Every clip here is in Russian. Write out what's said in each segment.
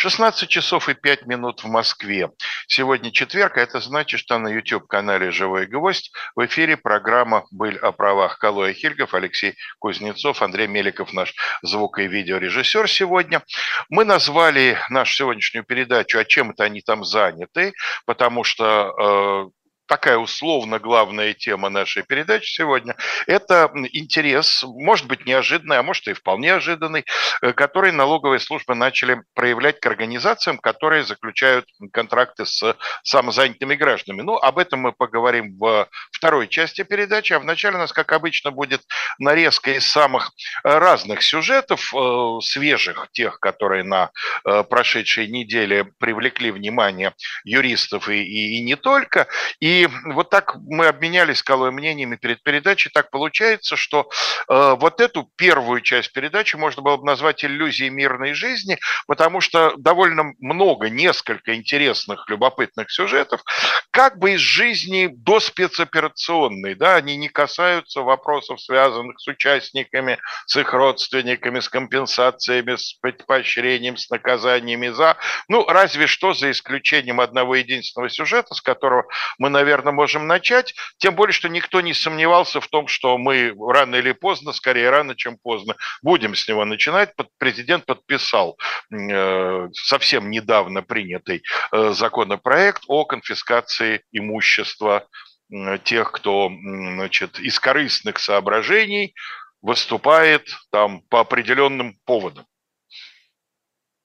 16 часов и 5 минут в Москве. Сегодня четверг, а это значит, что на YouTube-канале «Живой гвоздь» в эфире программа «Быль о правах» Калоя Хильгов, Алексей Кузнецов, Андрей Меликов, наш звук- и видеорежиссер сегодня. Мы назвали нашу сегодняшнюю передачу «А чем это они там заняты?», потому что э, такая условно главная тема нашей передачи сегодня, это интерес, может быть, неожиданный, а может и вполне ожиданный, э, который налоговые службы начали проявлять к организациям, которые заключают контракты с самозанятыми гражданами. Ну, об этом мы поговорим в второй части передачи, а вначале у нас, как обычно, будет нарезка из самых разных сюжетов, э, свежих, тех, которые на э, прошедшей неделе привлекли внимание юристов и, и, и не только, и и вот так мы обменялись с Калой мнениями перед передачей. Так получается, что э, вот эту первую часть передачи можно было бы назвать иллюзией мирной жизни, потому что довольно много, несколько интересных, любопытных сюжетов, как бы из жизни до спецоперационной. Да, они не касаются вопросов, связанных с участниками, с их родственниками, с компенсациями, с поощрением, с наказаниями за. Ну, разве что за исключением одного единственного сюжета, с которого мы, наверное, наверное, можем начать. Тем более, что никто не сомневался в том, что мы рано или поздно, скорее рано, чем поздно, будем с него начинать. Президент подписал э, совсем недавно принятый э, законопроект о конфискации имущества тех, кто значит, из корыстных соображений выступает там по определенным поводам.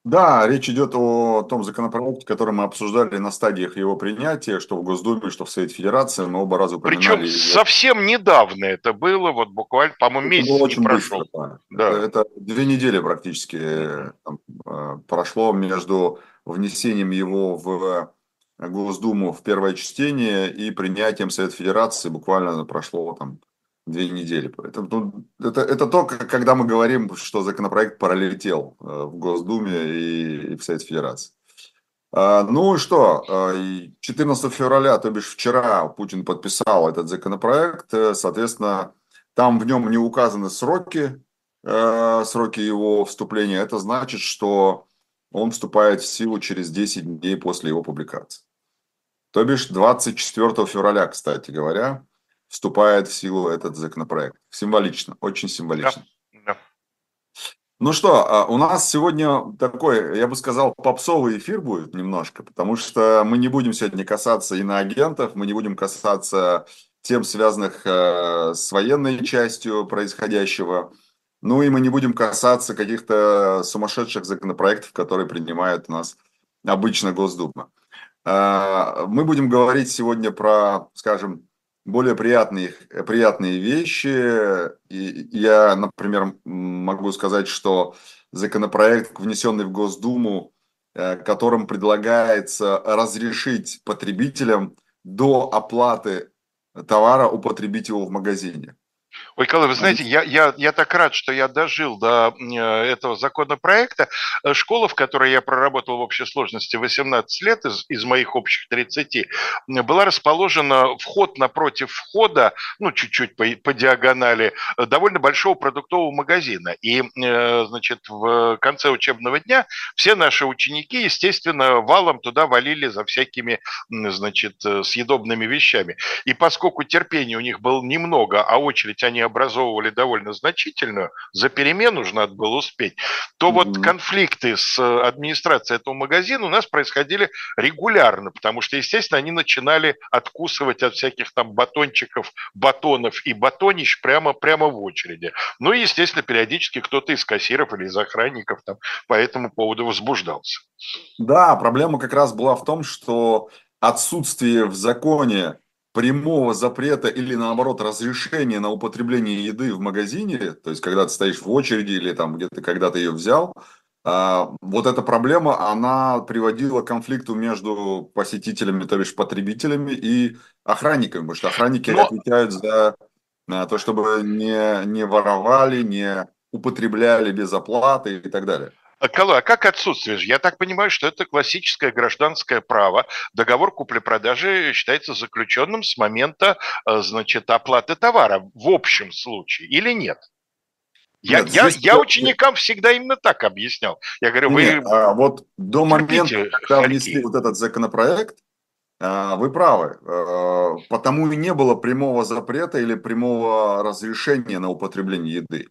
Да, речь идет о том законопроекте, который мы обсуждали на стадиях его принятия, что в Госдуме, что в Совете Федерации, мы оба раза упоминали. Причем совсем недавно это было, вот буквально, по-моему, месяц было очень прошел. Быстро, да. Это, это две недели практически там, э, прошло между внесением его в Госдуму в первое чтение и принятием Совета Федерации буквально прошло там две недели. Это, ну, это, это то, когда мы говорим, что законопроект пролетел э, в Госдуме и, и в Совете Федерации. А, ну и что, 14 а, февраля, то бишь вчера, Путин подписал этот законопроект, э, соответственно, там в нем не указаны сроки, э, сроки его вступления. Это значит, что он вступает в силу через 10 дней после его публикации. То бишь 24 февраля, кстати говоря, вступает в силу этот законопроект. Символично, очень символично. Да, да. Ну что, а, у нас сегодня такой, я бы сказал, попсовый эфир будет немножко, потому что мы не будем сегодня касаться иноагентов, мы не будем касаться тем, связанных э, с военной частью происходящего, ну и мы не будем касаться каких-то сумасшедших законопроектов, которые принимает у нас обычно Госдума. А, мы будем говорить сегодня про, скажем, более приятные, приятные вещи. И я, например, могу сказать, что законопроект, внесенный в Госдуму, э, которым предлагается разрешить потребителям до оплаты товара употребить его в магазине. Ой, Николай, вы знаете, я, я, я так рад, что я дожил до э, этого законопроекта. Э, школа, в которой я проработал в общей сложности 18 лет из, из моих общих 30, была расположена вход напротив входа, ну, чуть-чуть по, по диагонали, э, довольно большого продуктового магазина. И, значит, в конце учебного дня все наши ученики, естественно, валом туда валили за всякими, значит, съедобными вещами. И поскольку терпения у них было немного, а очередь они образовывали довольно значительную, за перемену же надо было успеть, то mm-hmm. вот конфликты с э, администрацией этого магазина у нас происходили регулярно, потому что, естественно, они начинали откусывать от всяких там батончиков, батонов и батонищ прямо, прямо в очереди. Ну и, естественно, периодически кто-то из кассиров или из охранников там по этому поводу возбуждался. Да, проблема как раз была в том, что отсутствие в законе прямого запрета или наоборот разрешения на употребление еды в магазине, то есть когда ты стоишь в очереди или там где-то когда ты ее взял, а, вот эта проблема, она приводила к конфликту между посетителями, то бишь потребителями и охранниками, потому что охранники Но... отвечают за а, то, чтобы не, не воровали, не употребляли без оплаты и так далее. Калой, а как отсутствие? Я так понимаю, что это классическое гражданское право. Договор купли-продажи считается заключенным с момента, э, значит, оплаты товара в общем случае или нет? Я, Нет, я, я ученикам всегда именно так объяснял. Я говорю, Нет, вы... А вот до момента, когда внесли вот этот законопроект, а, вы правы. А, потому и не было прямого запрета или прямого разрешения на употребление еды.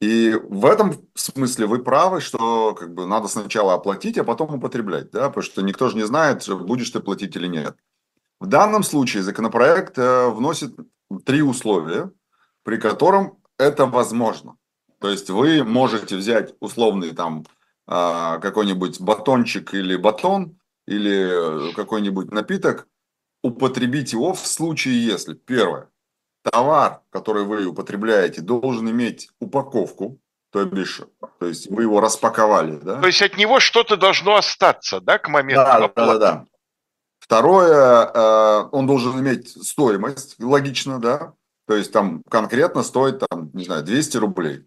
И в этом смысле вы правы, что как бы надо сначала оплатить, а потом употреблять, да, потому что никто же не знает, будешь ты платить или нет. В данном случае законопроект э, вносит три условия, при котором это возможно. То есть вы можете взять условный там а, какой-нибудь батончик или батон, или какой-нибудь напиток, употребить его в случае, если, первое, товар, который вы употребляете, должен иметь упаковку, то бишь, то есть вы его распаковали, да? То есть от него что-то должно остаться, да, к моменту да, оплаты? Да, да, да. Второе, э, он должен иметь стоимость, логично, да, то есть там конкретно стоит, там, не знаю, 200 рублей.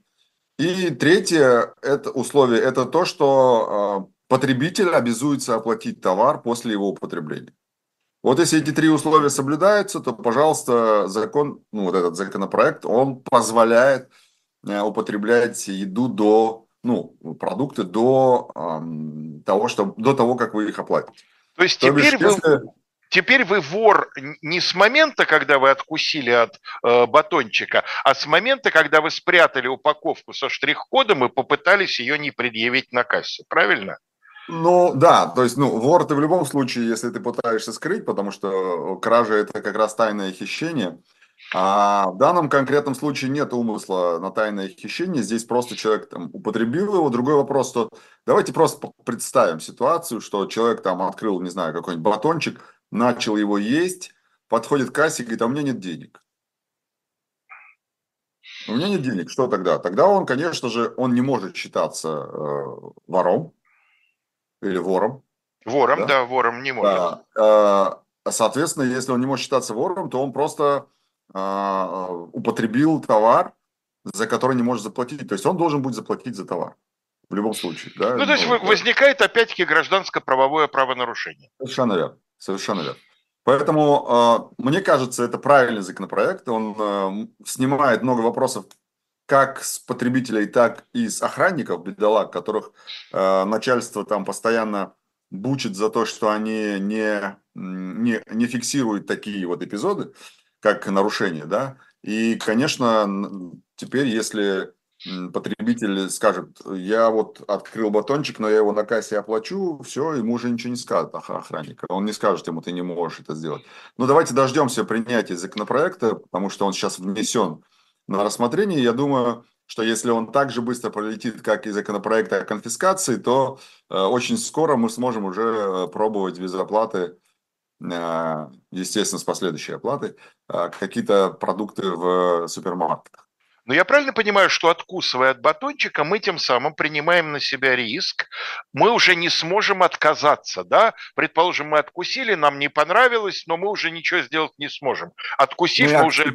И третье это условие, это то, что э, потребитель обязуется оплатить товар после его употребления. Вот если эти три условия соблюдаются, то, пожалуйста, закон, ну вот этот законопроект, он позволяет э, употреблять еду до, ну, продукты до эм, того, что, до того, как вы их оплатите. То есть то теперь бишь, вы... Если Теперь вы вор не с момента, когда вы откусили от э, батончика, а с момента, когда вы спрятали упаковку со штрих-кодом и попытались ее не предъявить на кассе. Правильно? Ну да, то есть, ну, вор ты в любом случае, если ты пытаешься скрыть, потому что кража это как раз тайное хищение. А в данном конкретном случае нет умысла на тайное хищение. Здесь просто человек там употребил его. Другой вопрос, что давайте просто представим ситуацию, что человек там открыл, не знаю, какой-нибудь батончик, начал его есть, подходит к кассе и говорит, а у меня нет денег. У меня нет денег, что тогда? Тогда он, конечно же, он не может считаться э, вором или вором. Вором, да, да вором не может. Да. Э, соответственно, если он не может считаться вором, то он просто э, употребил товар, за который не может заплатить. То есть он должен будет заплатить за товар. В любом случае. Да? Ну, то есть возникает опять-таки гражданско-правовое правонарушение. Совершенно верно. Совершенно верно. Поэтому, э, мне кажется, это правильный законопроект. Он снимает много вопросов как с потребителей, так и с охранников, бедолаг, которых э, начальство там постоянно бучит за то, что они не, не, не фиксируют такие вот эпизоды, как нарушения, да. И, конечно, теперь, если потребитель скажет, я вот открыл батончик, но я его на кассе оплачу, все, ему уже ничего не скажет охранник. Он не скажет ему, ты не можешь это сделать. Но давайте дождемся принятия законопроекта, потому что он сейчас внесен на рассмотрение. Я думаю, что если он так же быстро пролетит, как и законопроект о конфискации, то э, очень скоро мы сможем уже э, пробовать без оплаты, э, естественно, с последующей оплатой, э, какие-то продукты в супермаркетах. Но я правильно понимаю, что откусывая от батончика, мы тем самым принимаем на себя риск, мы уже не сможем отказаться, да? Предположим, мы откусили, нам не понравилось, но мы уже ничего сделать не сможем. Откусив, мы, мы уже...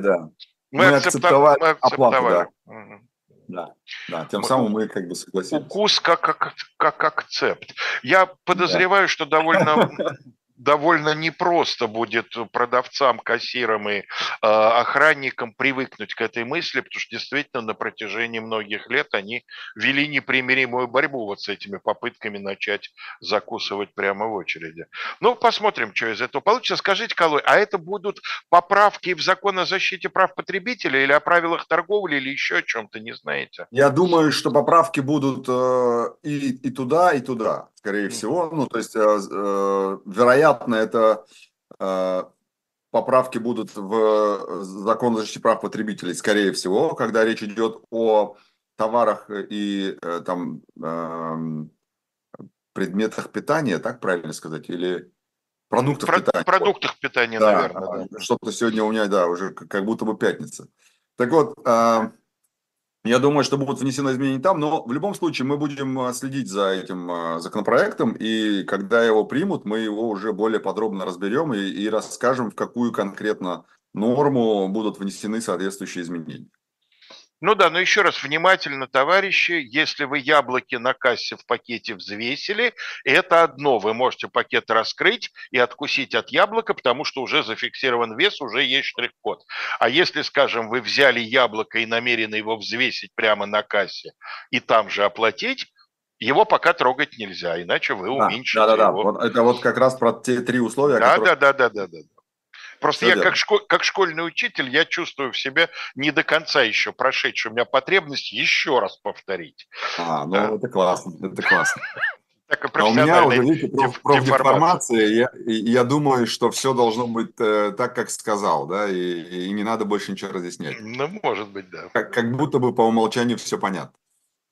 Да. Мы, мы акцептовали, мы акцептовали. Оплату, да. Угу. Да, да, тем мы, самым мы как бы согласились. Укус как, как, как акцепт. Я подозреваю, да. что довольно довольно непросто будет продавцам, кассирам и э, охранникам привыкнуть к этой мысли, потому что действительно на протяжении многих лет они вели непримиримую борьбу вот с этими попытками начать закусывать прямо в очереди. Ну, посмотрим, что из этого получится. Скажите, Калой, а это будут поправки в закон о защите прав потребителя или о правилах торговли, или еще о чем-то, не знаете? Я думаю, что поправки будут э, и, и туда, и туда скорее всего. Ну, то есть, э, э, вероятно, это э, поправки будут в закон о защите прав потребителей, скорее всего, когда речь идет о товарах и там эм, предметах питания, так правильно сказать, или продуктах Про, питания. Продуктах питания, да, наверное. Да. Что-то сегодня у меня, да, уже как будто бы пятница. Так вот, я думаю, что будут внесены изменения там, но в любом случае мы будем а, следить за этим а, законопроектом, и когда его примут, мы его уже более подробно разберем и, и расскажем, в какую конкретно норму будут внесены соответствующие изменения. Ну да, но еще раз внимательно, товарищи, если вы яблоки на кассе в пакете взвесили, это одно, вы можете пакет раскрыть и откусить от яблока, потому что уже зафиксирован вес, уже есть штрих-код. А если, скажем, вы взяли яблоко и намерены его взвесить прямо на кассе и там же оплатить, его пока трогать нельзя, иначе вы уменьшите да, да, да. его. Вот это вот как раз про те три условия. Да, которые... да, да, да, да, да. Просто Все я как, школь, как школьный учитель, я чувствую в себе не до конца еще прошедшую у меня потребность еще раз повторить. А, ну да. это классно, это классно. Так а у меня уже, видите, проф, профдеформация, я, я думаю, что все должно быть э, так, как сказал, да, и, и не надо больше ничего разъяснять. Ну, может быть, да. Как, как будто бы по умолчанию все понятно.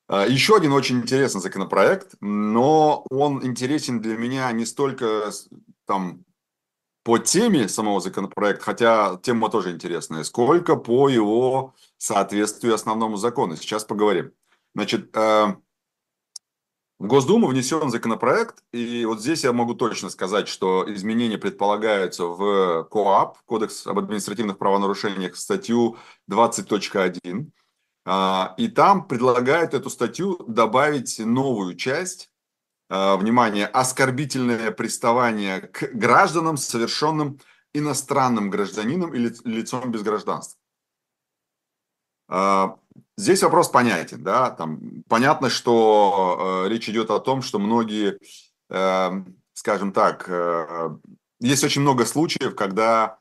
А, еще один очень интересный законопроект, но он интересен для меня не столько там по теме самого законопроекта, хотя тема тоже интересная, сколько по его соответствию основному закону. Сейчас поговорим. Значит, э, в Госдуму внесен законопроект, и вот здесь я могу точно сказать, что изменения предполагаются в КОАП, Кодекс об административных правонарушениях, статью 20.1. А, и там предлагают эту статью добавить новую часть, внимание, оскорбительное приставание к гражданам, совершенным иностранным гражданином или лицом без гражданства. Э, здесь вопрос понятен, да, там понятно, что э, речь идет о том, что многие, скажем так, есть очень много случаев, когда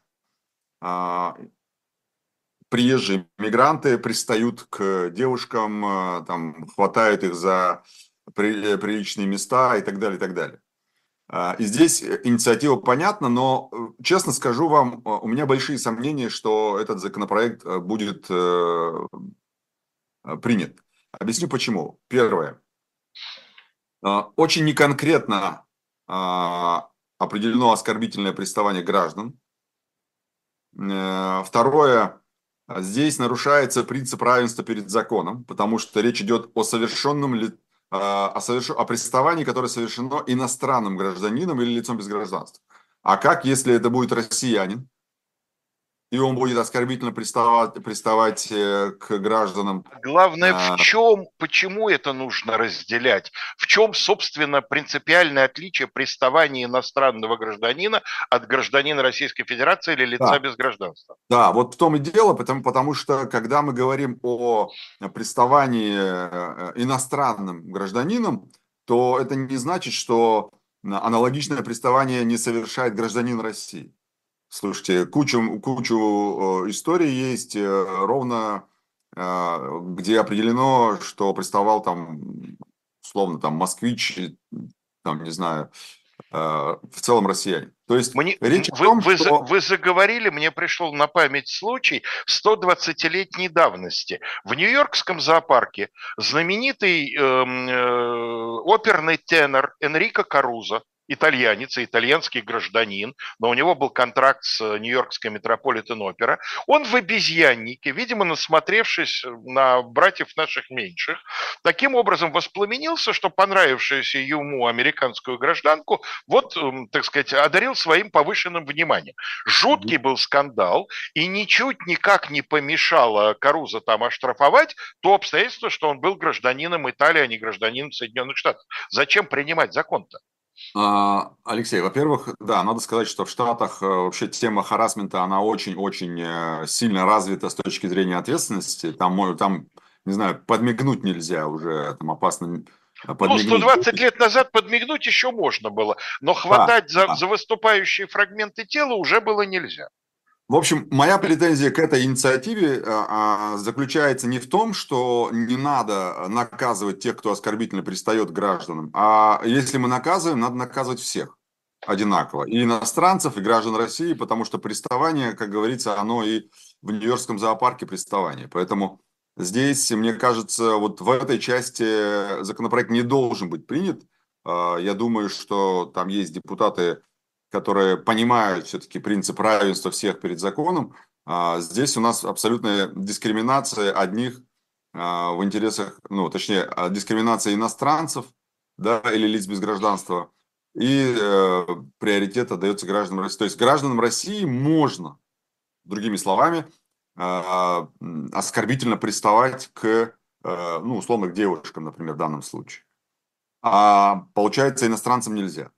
приезжие мигранты пристают к девушкам, там, хватают их за Э, приличные места и так далее, и так далее. А, и здесь инициатива понятна, но, э, честно скажу вам, у меня большие сомнения, что этот законопроект э, будет принят. Объясню почему. Первое. Очень неконкретно определено оскорбительное приставание граждан. Второе. Здесь нарушается принцип равенства перед законом, потому что речь идет о совершенном о, соверш... о приставании, которое совершено иностранным гражданином или лицом без гражданства. А как, если это будет россиянин, и он будет оскорбительно приставать, приставать э, к гражданам. Главное, в а. чем, почему это нужно разделять? В чем, собственно, принципиальное отличие приставания иностранного гражданина от гражданина Российской Федерации или лица да. без гражданства? Да, вот в том и дело, потому, потому что когда мы говорим о приставании э, иностранным гражданинам, то это не значит, что аналогичное приставание не совершает гражданин России. Слушайте, кучу, кучу э, историй есть, э, ровно э, где определено, что приставал там, условно, там, москвич, там, не знаю, в целом россияне. То есть мне, речь вы, о том, вы, что... вы заговорили, мне пришел на память случай 120-летней давности. В Нью-Йоркском зоопарке знаменитый э, э, оперный тенор Энрико Карузо итальянец и итальянский гражданин, но у него был контракт с э, Нью-Йоркской Метрополитен Опера. Он в обезьяннике, видимо, насмотревшись на братьев наших меньших, таким образом воспламенился, что понравившуюся ему американскую гражданку, вот, эм, так сказать, одарил своим повышенным вниманием. Жуткий был скандал, и ничуть никак не помешало Каруза там оштрафовать то обстоятельство, что он был гражданином Италии, а не гражданином Соединенных Штатов. Зачем принимать закон-то? А, Алексей, во-первых, да, надо сказать, что в Штатах э, вообще тема харасмента, она очень-очень э, сильно развита с точки зрения ответственности. Там, там, не знаю, подмигнуть нельзя уже, там опасно э, Подмигнуть. Ну, 120 лет назад подмигнуть еще можно было, но хватать да, за, да. за выступающие фрагменты тела уже было нельзя. В общем, моя претензия к этой инициативе а, а, заключается не в том, что не надо наказывать тех, кто оскорбительно пристает к гражданам, а если мы наказываем, надо наказывать всех одинаково. И иностранцев, и граждан России, потому что приставание, как говорится, оно и в Нью-Йоркском зоопарке приставание. Поэтому здесь, мне кажется, вот в этой части законопроект не должен быть принят. А, я думаю, что там есть депутаты которые понимают все-таки принцип равенства всех перед законом, а здесь у нас абсолютная дискриминация одних а, в интересах, ну, точнее, а, дискриминация иностранцев, да, или лиц без гражданства, и э, приоритет отдается гражданам России. То есть гражданам России можно, другими словами, оскорбительно приставать к, ну, условно, к девушкам, например, в данном случае. А получается, иностранцам нельзя.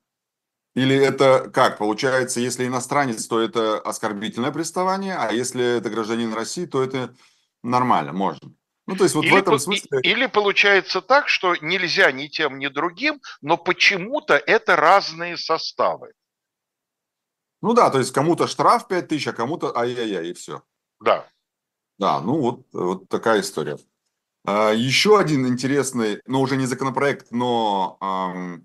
Или это как? Получается, если иностранец, то это оскорбительное приставание, а если это гражданин России, то это нормально, можно. Ну, то есть вот или, в этом смысле... Или получается так, что нельзя ни тем, ни другим, но почему-то это разные составы. Ну да, то есть кому-то штраф 5 тысяч, а кому-то ай-яй-яй, и все. Да. Да, ну вот, вот такая история. А, еще один интересный, но уже не законопроект, но а,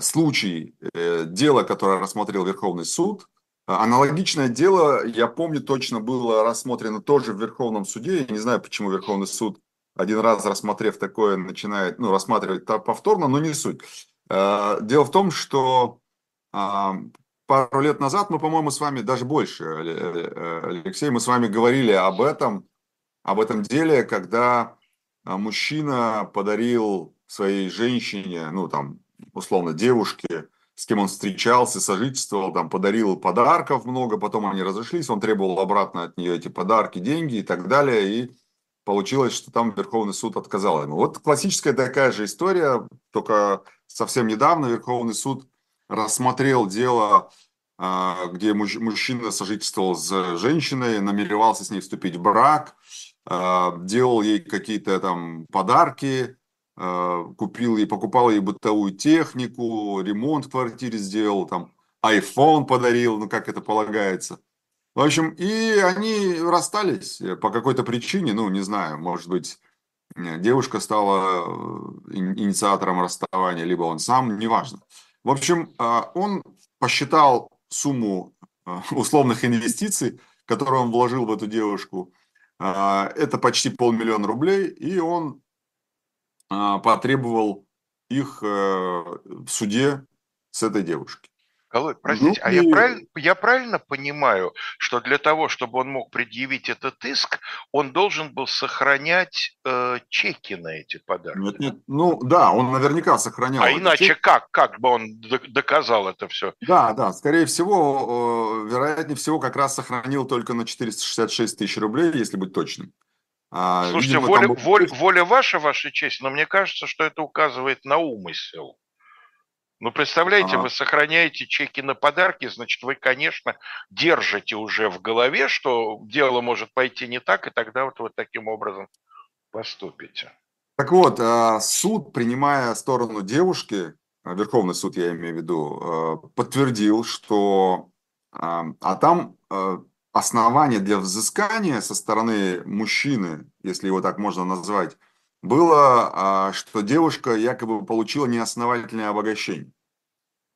случай, э, дело, которое рассмотрел Верховный суд. Аналогичное дело, я помню, точно было рассмотрено тоже в Верховном суде. Я не знаю, почему Верховный суд один раз рассмотрев такое, начинает ну, рассматривать повторно, но не суть. А, дело в том, что пару лет назад мы, по-моему, с вами, даже больше, Алексей, мы с вами говорили об этом, об этом деле, когда мужчина подарил своей женщине, ну там, условно, девушке, с кем он встречался, сожительствовал, там, подарил подарков много, потом они разошлись, он требовал обратно от нее эти подарки, деньги и так далее, и получилось, что там Верховный суд отказал ему. Вот классическая такая же история, только совсем недавно Верховный суд рассмотрел дело, а, где мужчина сожительствовал с женщиной, намеревался с ней вступить в брак, а, делал ей какие-то там подарки, купил ей, покупал ей бытовую технику, ремонт в квартире сделал, там, iPhone подарил, ну, как это полагается. В общем, и они расстались по какой-то причине, ну, не знаю, может быть, девушка стала э, инициатором расставания, либо он сам, неважно. В общем, а, он посчитал сумму э, условных инвестиций, которые он вложил в эту девушку, это почти полмиллиона рублей, и он а, потребовал их э, в суде с этой девушки. Алой, простите, ну, а и... я, правильно, я правильно понимаю, что для того, чтобы он мог предъявить этот иск, он должен был сохранять э, чеки на эти подарки? Нет, нет, ну да, он наверняка сохранял. А иначе чеки. как? Как бы он доказал это все? Да, да, скорее всего, э, вероятнее всего, как раз сохранил только на 466 тысяч рублей, если быть точным. А, Слушайте, видимо, воля, там... воля, воля ваша, ваша честь, но мне кажется, что это указывает на умысел. Ну, представляете, ага. вы сохраняете чеки на подарки, значит, вы, конечно, держите уже в голове, что дело может пойти не так, и тогда вот вы таким образом поступите. Так вот, а, суд, принимая сторону девушки, а, Верховный суд, я имею в виду, подтвердил, что... А там основание для взыскания со стороны мужчины, если его так можно назвать, было, а, что девушка якобы получила неосновательное обогащение.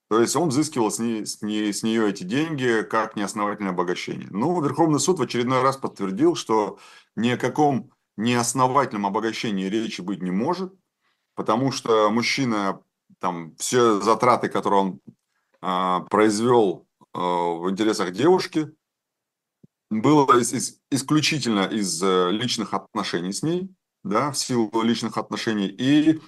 То есть он взыскивал с, ней, с, ней, с нее эти деньги как неосновательное обогащение. Ну, Верховный суд в очередной раз подтвердил, что ни о каком неосновательном обогащении речи быть не может, потому что мужчина, там, все затраты, которые он а, произвел а, в интересах девушки, было из, из, исключительно из э, личных отношений с ней, да, в силу личных отношений. И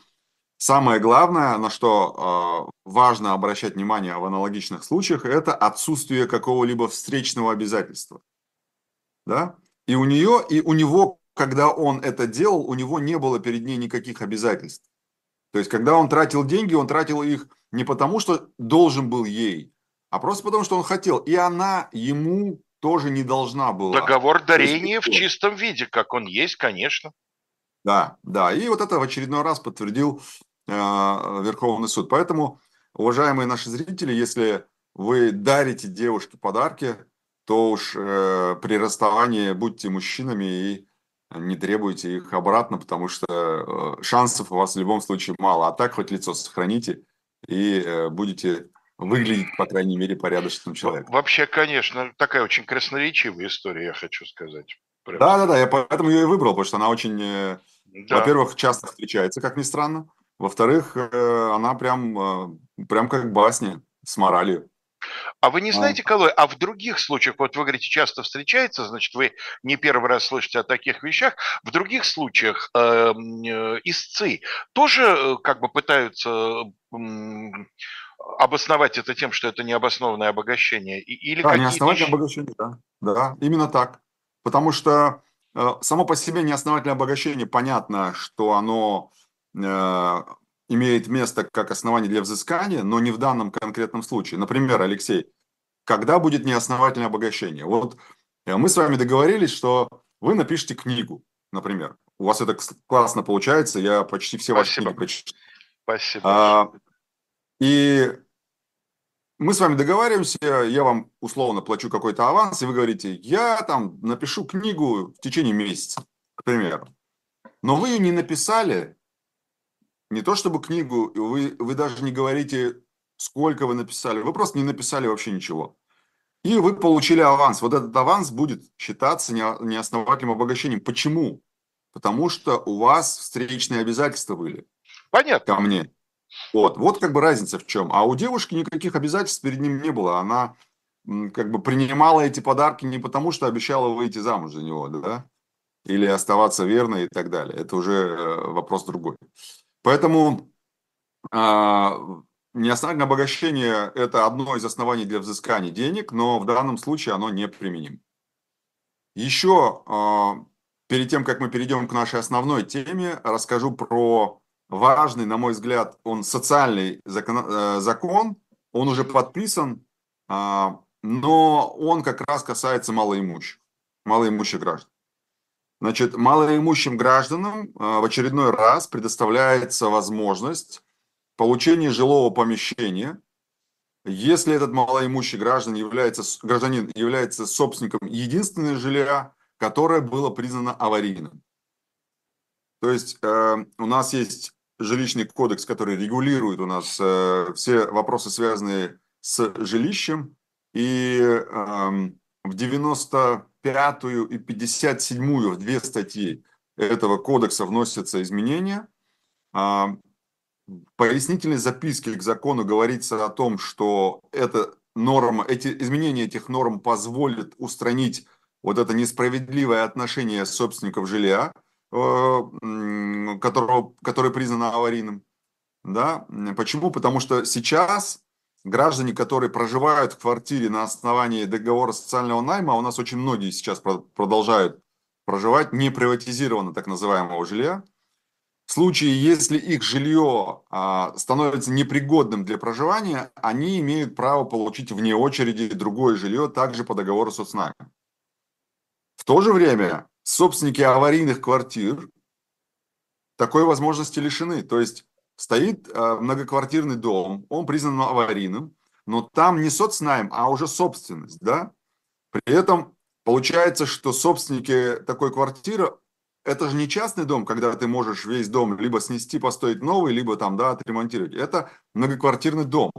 самое главное, на что э, важно обращать внимание в аналогичных случаях, это отсутствие какого-либо встречного обязательства. Да? И у нее, и у него, когда он это делал, у него не было перед ней никаких обязательств. То есть, когда он тратил деньги, он тратил их не потому, что должен был ей, а просто потому, что он хотел. И она ему тоже не должна была. Договор дарения в чистом виде, как он есть, конечно. Да, да. И вот это в очередной раз подтвердил э, Верховный суд. Поэтому, уважаемые наши зрители, если вы дарите девушке подарки, то уж э, при расставании будьте мужчинами и не требуйте их обратно, потому что э, шансов у вас в любом случае мало. А так хоть лицо сохраните и э, будете выглядеть, по крайней мере, порядочным человеком. Вообще, конечно, такая очень красноречивая история, я хочу сказать. Да-да-да, я поэтому ее и выбрал, потому что она очень, э, да. во-первых, часто встречается, как ни странно. Во-вторых, э, она прям, э, прям как басня с моралью. А вы не знаете, Калой, а в других случаях, вот вы говорите, часто встречается, значит, вы не первый раз слышите о таких вещах, в других случаях э, э, истцы тоже как бы пытаются э, обосновать это тем, что это необоснованное обогащение? Или да, неосновательное еще... обогащение, да. Да, именно так. потому что э, само по себе неосновательное обогащение, понятно, что оно э, имеет место как основание для взыскания, но не в данном конкретном случае. Например, Алексей, когда будет неосновательное обогащение? Вот э, мы с вами договорились, что вы напишите книгу, например. У вас это классно получается, я почти все ваши книги прочитал. Спасибо. А, и мы с вами договариваемся, я вам условно плачу какой-то аванс, и вы говорите, я там напишу книгу в течение месяца, к примеру. Но вы ее не написали, не то чтобы книгу, вы, вы даже не говорите, сколько вы написали, вы просто не написали вообще ничего. И вы получили аванс. Вот этот аванс будет считаться неосновательным обогащением. Почему? Потому что у вас встречные обязательства были. Понятно. Ко мне. Вот, вот как бы разница в чем. А у девушки никаких обязательств перед ним не было. Она как бы принимала эти подарки не потому, что обещала выйти замуж за него, да, или оставаться верной и так далее. Это уже э, вопрос другой. Поэтому а, неосновательное обогащение – это одно из оснований для взыскания денег, но в данном случае оно не применимо. Еще а, перед тем, как мы перейдем к нашей основной теме, расскажу про важный, на мой взгляд, он социальный закон, э, закон он уже подписан, а, но он как раз касается малоимущих, малоимущих граждан. Значит, малоимущим гражданам а, в очередной раз предоставляется возможность получения жилого помещения, если этот малоимущий граждан является, гражданин является собственником единственного жилья, которое было признано аварийным. То есть э, у нас есть жилищный кодекс, который регулирует у нас э, все вопросы, связанные с жилищем. И э, в 95-ю и 57-ю, в две статьи этого кодекса вносятся изменения. Э, в пояснительной записке к закону говорится о том, что эта норма, эти изменения этих норм позволят устранить вот это несправедливое отношение собственников жилья – которого, который признан аварийным. Да? Почему? Потому что сейчас граждане, которые проживают в квартире на основании договора социального найма, у нас очень многие сейчас продолжают проживать не приватизированно так называемого жилья. В случае, если их жилье а, становится непригодным для проживания, они имеют право получить вне очереди другое жилье также по договору соцнайма. В то же время собственники аварийных квартир такой возможности лишены. То есть стоит э, многоквартирный дом, он признан аварийным, но там не соцнайм, а уже собственность, да? При этом получается, что собственники такой квартиры, это же не частный дом, когда ты можешь весь дом либо снести, построить новый, либо там, да, отремонтировать. Это многоквартирный дом.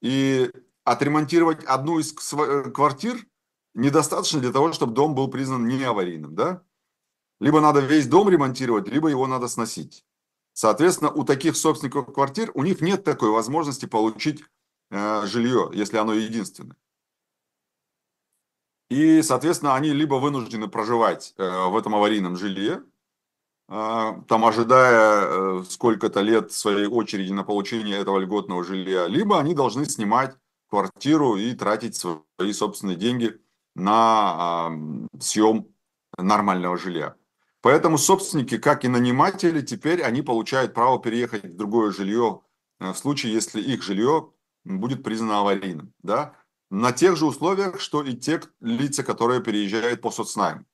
И отремонтировать одну из квартир недостаточно для того, чтобы дом был признан не аварийным, да? Либо надо весь дом ремонтировать, либо его надо сносить. Соответственно, у таких собственников квартир, у них нет такой возможности получить э, жилье, если оно единственное. И, соответственно, они либо вынуждены проживать э, в этом аварийном жилье, э, там ожидая э, сколько-то лет своей очереди на получение этого льготного жилья, либо они должны снимать квартиру и тратить свои собственные деньги на э, съем нормального жилья. Поэтому собственники, как и наниматели, теперь они получают право переехать в другое жилье э, в случае, если их жилье будет признано аварийным. Да? На тех же условиях, что и те лица, которые переезжают по соцнайму.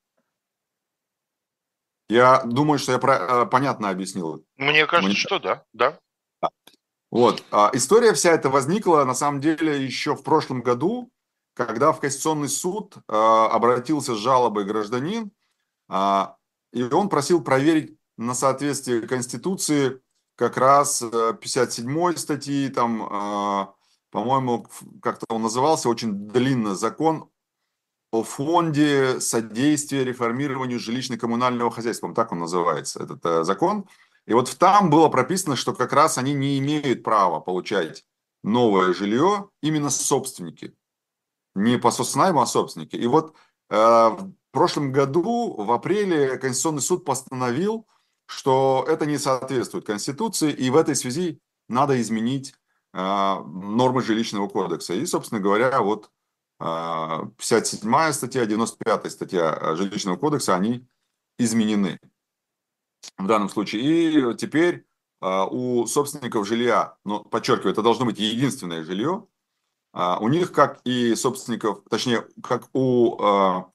Я думаю, что я про, э, понятно объяснил. Мне кажется, Мне... что да, да. Вот. А история вся эта возникла, на самом деле, еще в прошлом году, когда в Конституционный суд а, обратился с жалобой гражданин, а, и он просил проверить на соответствие Конституции как раз 57 э, статьи, там, э, по-моему, как-то он назывался, очень длинно, закон о фонде содействия реформированию жилищно-коммунального хозяйства, так он называется, этот э, закон. И вот там было прописано, что как раз они не имеют права получать новое жилье именно собственники. Не по соцнайму, а собственники. И вот прошлом году, в апреле, Конституционный суд постановил, что это не соответствует Конституции, и в этой связи надо изменить э, нормы жилищного кодекса. И, собственно говоря, вот 57 статья, 95 статья Жилищного кодекса, они изменены в данном случае. И теперь у собственников жилья, но подчеркиваю, это должно быть единственное жилье, у них, как и собственников, точнее, как у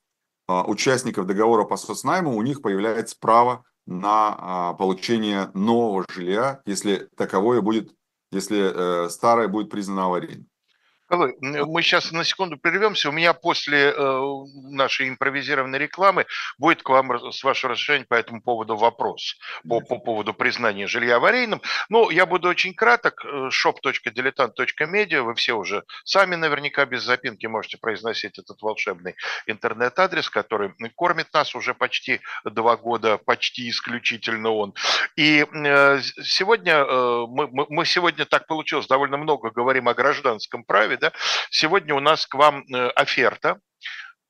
участников договора по соцнайму, у них появляется право на получение нового жилья, если таковое будет, если э, старое будет признано аварийным. Николай, мы сейчас на секунду прервемся. У меня после э, нашей импровизированной рекламы будет к вам, с вашего разрешения, по этому поводу вопрос. По, по поводу признания жилья аварийным. Ну, я буду очень краток. Э, shop.diletant.media. Вы все уже сами наверняка без запинки можете произносить этот волшебный интернет-адрес, который кормит нас уже почти два года, почти исключительно он. И э, сегодня, мы, мы сегодня так получилось, довольно много говорим о гражданском праве, да? Сегодня у нас к вам э, оферта,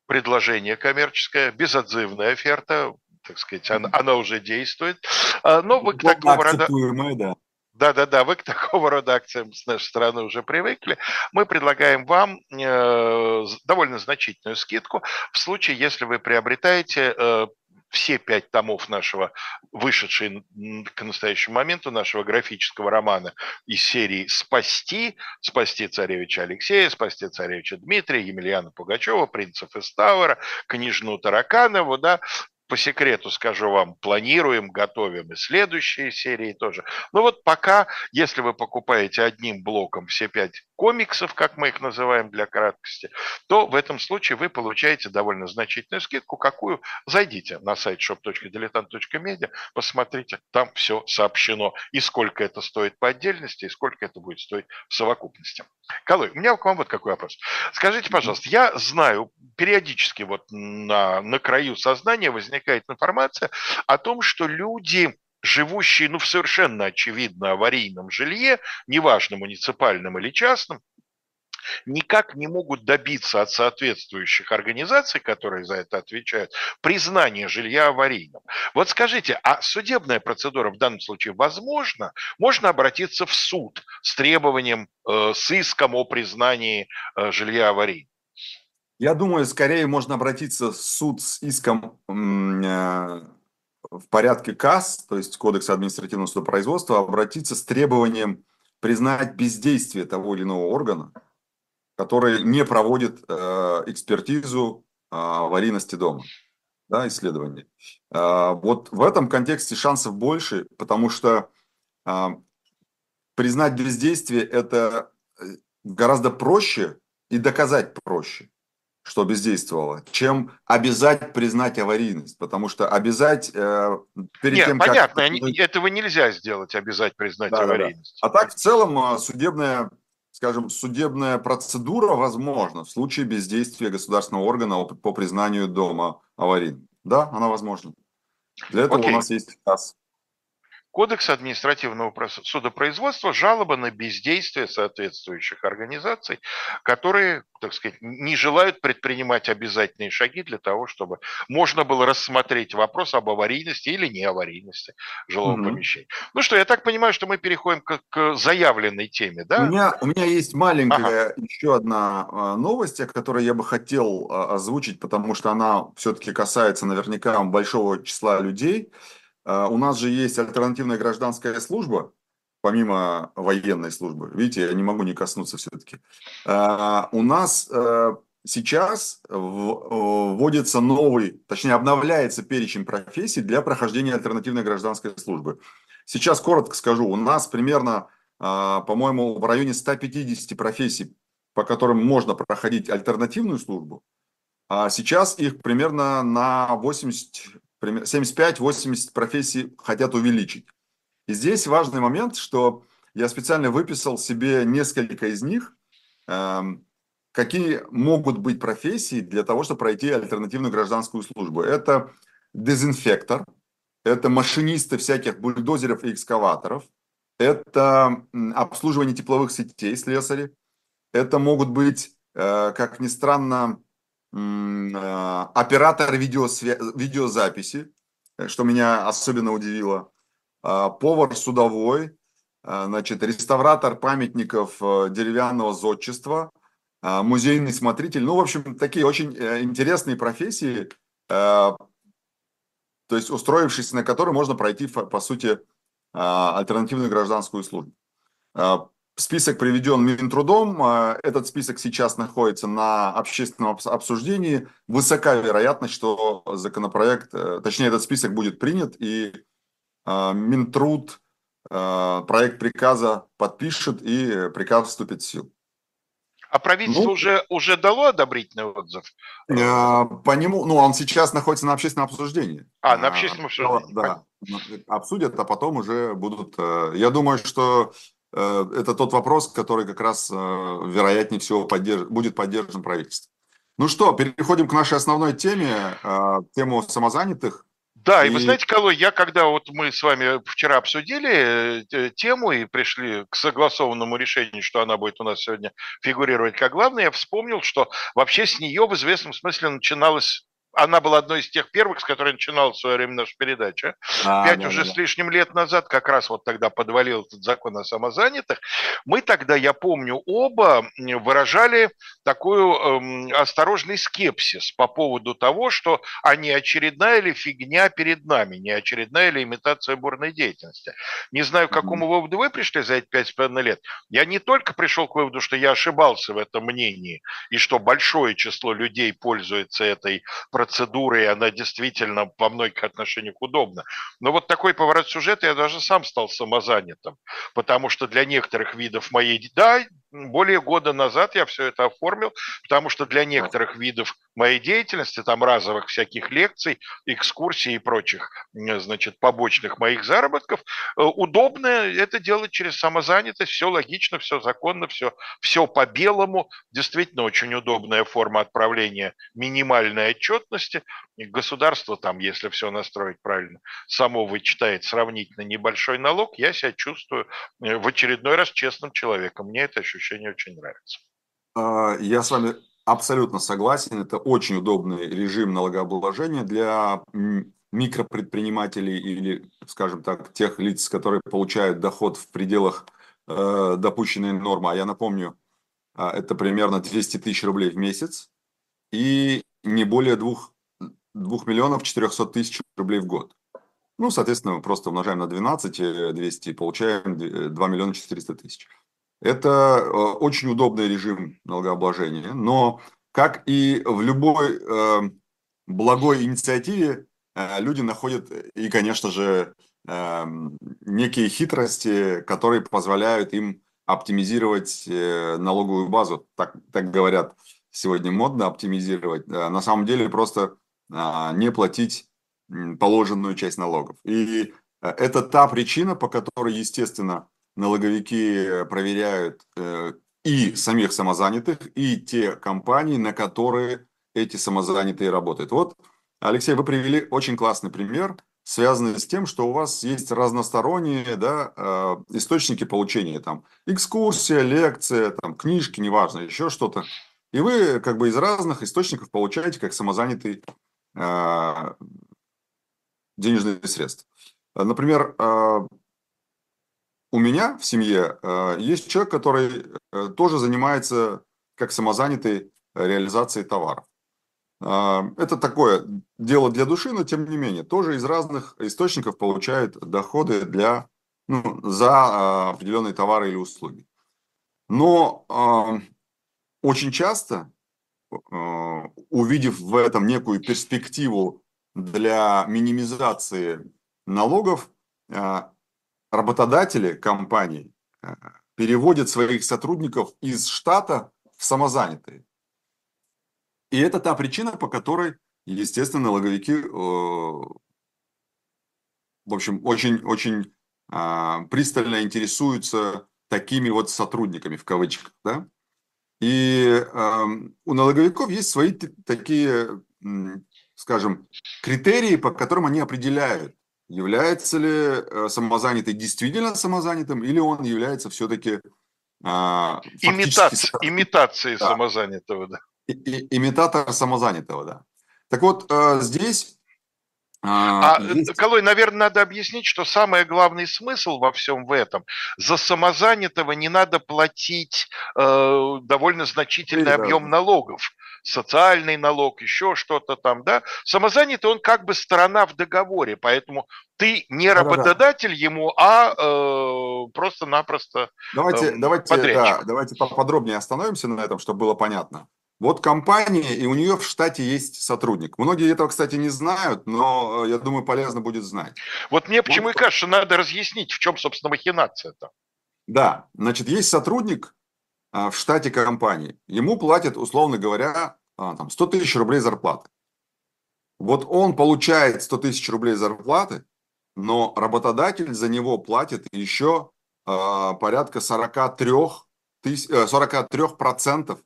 предложение коммерческое, безотзывная оферта, так сказать, она, она уже действует. А, но вы к такого рода... Да. Да, да, да, вы к такого рода акциям с нашей стороны уже привыкли. Мы предлагаем вам э, довольно значительную скидку в случае, если вы приобретаете э, все пять томов нашего, вышедшие к настоящему моменту, нашего графического романа из серии «Спасти», «Спасти царевича Алексея», «Спасти царевича Дмитрия», Емельяна Пугачева, «Принцев из Тауэра», «Княжну Тараканову», да, по секрету скажу вам, планируем, готовим и следующие серии тоже. Но вот пока, если вы покупаете одним блоком все пять комиксов, как мы их называем для краткости, то в этом случае вы получаете довольно значительную скидку, какую зайдите на сайт shop.diletant.media, посмотрите, там все сообщено, и сколько это стоит по отдельности, и сколько это будет стоить в совокупности. Калой, у меня к вам вот какой вопрос. Скажите, пожалуйста, я знаю, периодически вот на, на краю сознания возникает возникает информация о том, что люди живущие, ну, в совершенно очевидно аварийном жилье, неважно, муниципальном или частном, никак не могут добиться от соответствующих организаций, которые за это отвечают, признания жилья аварийным. Вот скажите, а судебная процедура в данном случае возможна? Можно обратиться в суд с требованием, э, с иском о признании э, жилья аварийным? Я думаю, скорее можно обратиться в суд с иском э, в порядке КАС, то есть Кодекса административного судопроизводства, обратиться с требованием признать бездействие того или иного органа, который не проводит э, экспертизу э, аварийности дома, да, исследование. Вот в этом контексте шансов больше, потому что признать бездействие – это гораздо проще и доказать проще что бездействовало, чем обязать признать аварийность. Потому что обязать э, перед Нет, тем, понятно, как... этого нельзя сделать, обязать признать да, аварийность. Да, да. А так в целом э, судебная, скажем, судебная процедура возможна в случае бездействия государственного органа по признанию дома аварийным. Да, она возможна. Для этого Окей. у нас есть КАС. Кодекс административного судопроизводства жалоба на бездействие соответствующих организаций, которые, так сказать, не желают предпринимать обязательные шаги для того, чтобы можно было рассмотреть вопрос об аварийности или не аварийности жилого mm помещения. Ну что, я так понимаю, что мы переходим к, к заявленной теме, да? У меня, у меня есть маленькая ага. еще одна а, новость, о которой я бы хотел а, озвучить, потому что она все-таки касается наверняка большого числа людей. А, у нас же есть альтернативная гражданская служба, помимо военной службы. Видите, я не могу не коснуться все-таки. А, у нас э, сейчас вводится новый, точнее обновляется перечень профессий для прохождения альтернативной гражданской службы. Сейчас коротко скажу, у нас примерно, а, по-моему, в районе 150 профессий, по которым можно проходить альтернативную службу, а сейчас их примерно на 80 75-80 профессий хотят увеличить. И здесь важный момент, что я специально выписал себе несколько из них, эм, какие могут быть профессии для того, чтобы пройти альтернативную гражданскую службу. Это дезинфектор, это машинисты всяких бульдозеров и экскаваторов, это обслуживание тепловых сетей, слесари, это могут быть, э, как ни странно, оператор видеосвя... видеозаписи, э, что меня особенно удивило, э, повар судовой, значит, реставратор памятников деревянного зодчества, музейный смотритель. Ну, в общем, такие очень интересные профессии, то есть устроившись на которые можно пройти, по сути, альтернативную гражданскую службу. Список приведен Минтрудом. Этот список сейчас находится на общественном обсуждении. Высока вероятность, что законопроект, точнее, этот список будет принят, и Минтруд проект приказа подпишет, и приказ вступит в силу. А правительство ну, уже, уже дало одобрительный отзыв? По нему, ну, он сейчас находится на общественном обсуждении. А, на общественном обсуждении. Да, обсудят, а потом уже будут... Э, я думаю, что э, это тот вопрос, который как раз, э, вероятнее всего, поддерж... будет поддержан правительством. Ну что, переходим к нашей основной теме, тему самозанятых. Да, и, и вы знаете, Калой, я когда вот мы с вами вчера обсудили э, тему и пришли к согласованному решению, что она будет у нас сегодня фигурировать как главная, я вспомнил, что вообще с нее в известном смысле начиналось она была одной из тех первых, с которой начинала в свое время наша передача. А, Пять да, уже да. с лишним лет назад, как раз вот тогда подвалил этот закон о самозанятых, мы тогда, я помню, оба выражали такую эм, осторожный скепсис по поводу того, что а не очередная ли фигня перед нами, не очередная ли имитация бурной деятельности. Не знаю, к какому mm-hmm. выводу вы пришли за эти пять с половиной лет. Я не только пришел к выводу, что я ошибался в этом мнении, и что большое число людей пользуется этой процедуры, и она действительно во многих отношениях удобна. Но вот такой поворот сюжета я даже сам стал самозанятым, потому что для некоторых видов моей... Да, более года назад я все это оформил, потому что для некоторых видов моей деятельности, там разовых всяких лекций, экскурсий и прочих, значит, побочных моих заработков, э, удобно это делать через самозанятость, все логично, все законно, все, все по белому, действительно очень удобная форма отправления минимальной отчетности, государство там, если все настроить правильно, само вычитает сравнительно небольшой налог, я себя чувствую э, в очередной раз честным человеком, мне это ощущение очень нравится. А, я с вами Абсолютно согласен. Это очень удобный режим налогообложения для микропредпринимателей или, скажем так, тех лиц, которые получают доход в пределах э, допущенной нормы. А я напомню, э, это примерно 200 тысяч рублей в месяц и не более 2, 2 миллионов 400 тысяч рублей в год. Ну, соответственно, мы просто умножаем на 12 200 и получаем 2 миллиона 400 тысяч. Это э, очень удобный режим налогообложения, но как и в любой э, благой инициативе, э, люди находят и, конечно же, некие хитрости, которые позволяют им оптимизировать налоговую базу. Так, так говорят сегодня модно оптимизировать. На самом деле просто не платить положенную часть налогов. И это та причина, по которой, естественно, налоговики э, проверяют э, и самих самозанятых, и те компании, на которые эти самозанятые работают. Вот, Алексей, вы привели очень классный пример, связанный с тем, что у вас есть разносторонние да, э, источники получения. Там экскурсия, лекция, там, книжки, неважно, еще что-то. И вы как бы из разных источников получаете как самозанятый денежные средства. Например, у меня в семье э, есть человек, который э, тоже занимается как самозанятый реализацией товаров. Э, это такое дело для души, но тем не менее, тоже из разных источников получает доходы для, ну, за определенные товары или услуги. Но очень часто, увидев в этом некую перспективу для минимизации налогов, работодатели компаний э, переводят своих сотрудников из штата в самозанятые. И это та причина, по которой, естественно, налоговики, э, в общем, очень-очень а, пристально интересуются такими вот сотрудниками, в кавычках. Да? И эм, у налоговиков есть свои такие, скажем, критерии, по которым они определяют, является ли э, самозанятый действительно самозанятым, или он является все-таки а, Имитация, имитацией да. самозанятого, да. И, и, имитатор самозанятого, да. Так вот, э, здесь А, а есть... Колой, наверное, надо объяснить, что самый главный смысл во всем в этом, за самозанятого не надо платить э, довольно значительный да. объем налогов социальный налог, еще что-то там, да. Самозанятый, он как бы сторона в договоре, поэтому ты не работодатель ему, а э, просто-напросто Давайте, э, давайте, да, давайте поподробнее остановимся на этом, чтобы было понятно. Вот компания, и у нее в штате есть сотрудник. Многие этого, кстати, не знают, но э, я думаю, полезно будет знать. Вот мне почему вот. и кажется, что надо разъяснить, в чем, собственно, махинация-то. Да, значит, есть сотрудник в штате компании. Ему платят, условно говоря, а, там, 100 тысяч рублей зарплаты. Вот он получает 100 тысяч рублей зарплаты, но работодатель за него платит еще э, порядка 43, тысяч, э, 43 процентов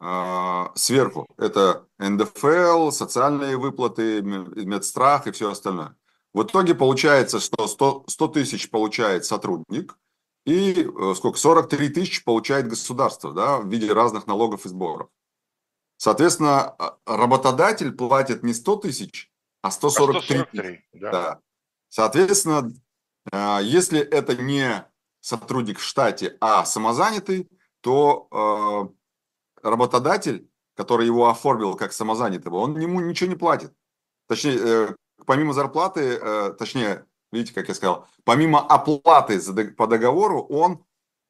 а, сверху. Это НДФЛ, социальные выплаты, медстрах и все остальное. В итоге получается, что 100, 100 тысяч получает сотрудник, и э, сколько, 43 тысячи получает государство да, в виде разных налогов и сборов. Соответственно, а, работодатель платит не 100 тысяч, а 143. А 143 да. Да. Соответственно, а, если это не сотрудник в штате, а самозанятый, то работодатель, который его оформил как самозанятого, он ему ничего не платит. Точнее, э, помимо зарплаты, э, точнее, видите, как я сказал, помимо оплаты по договору, он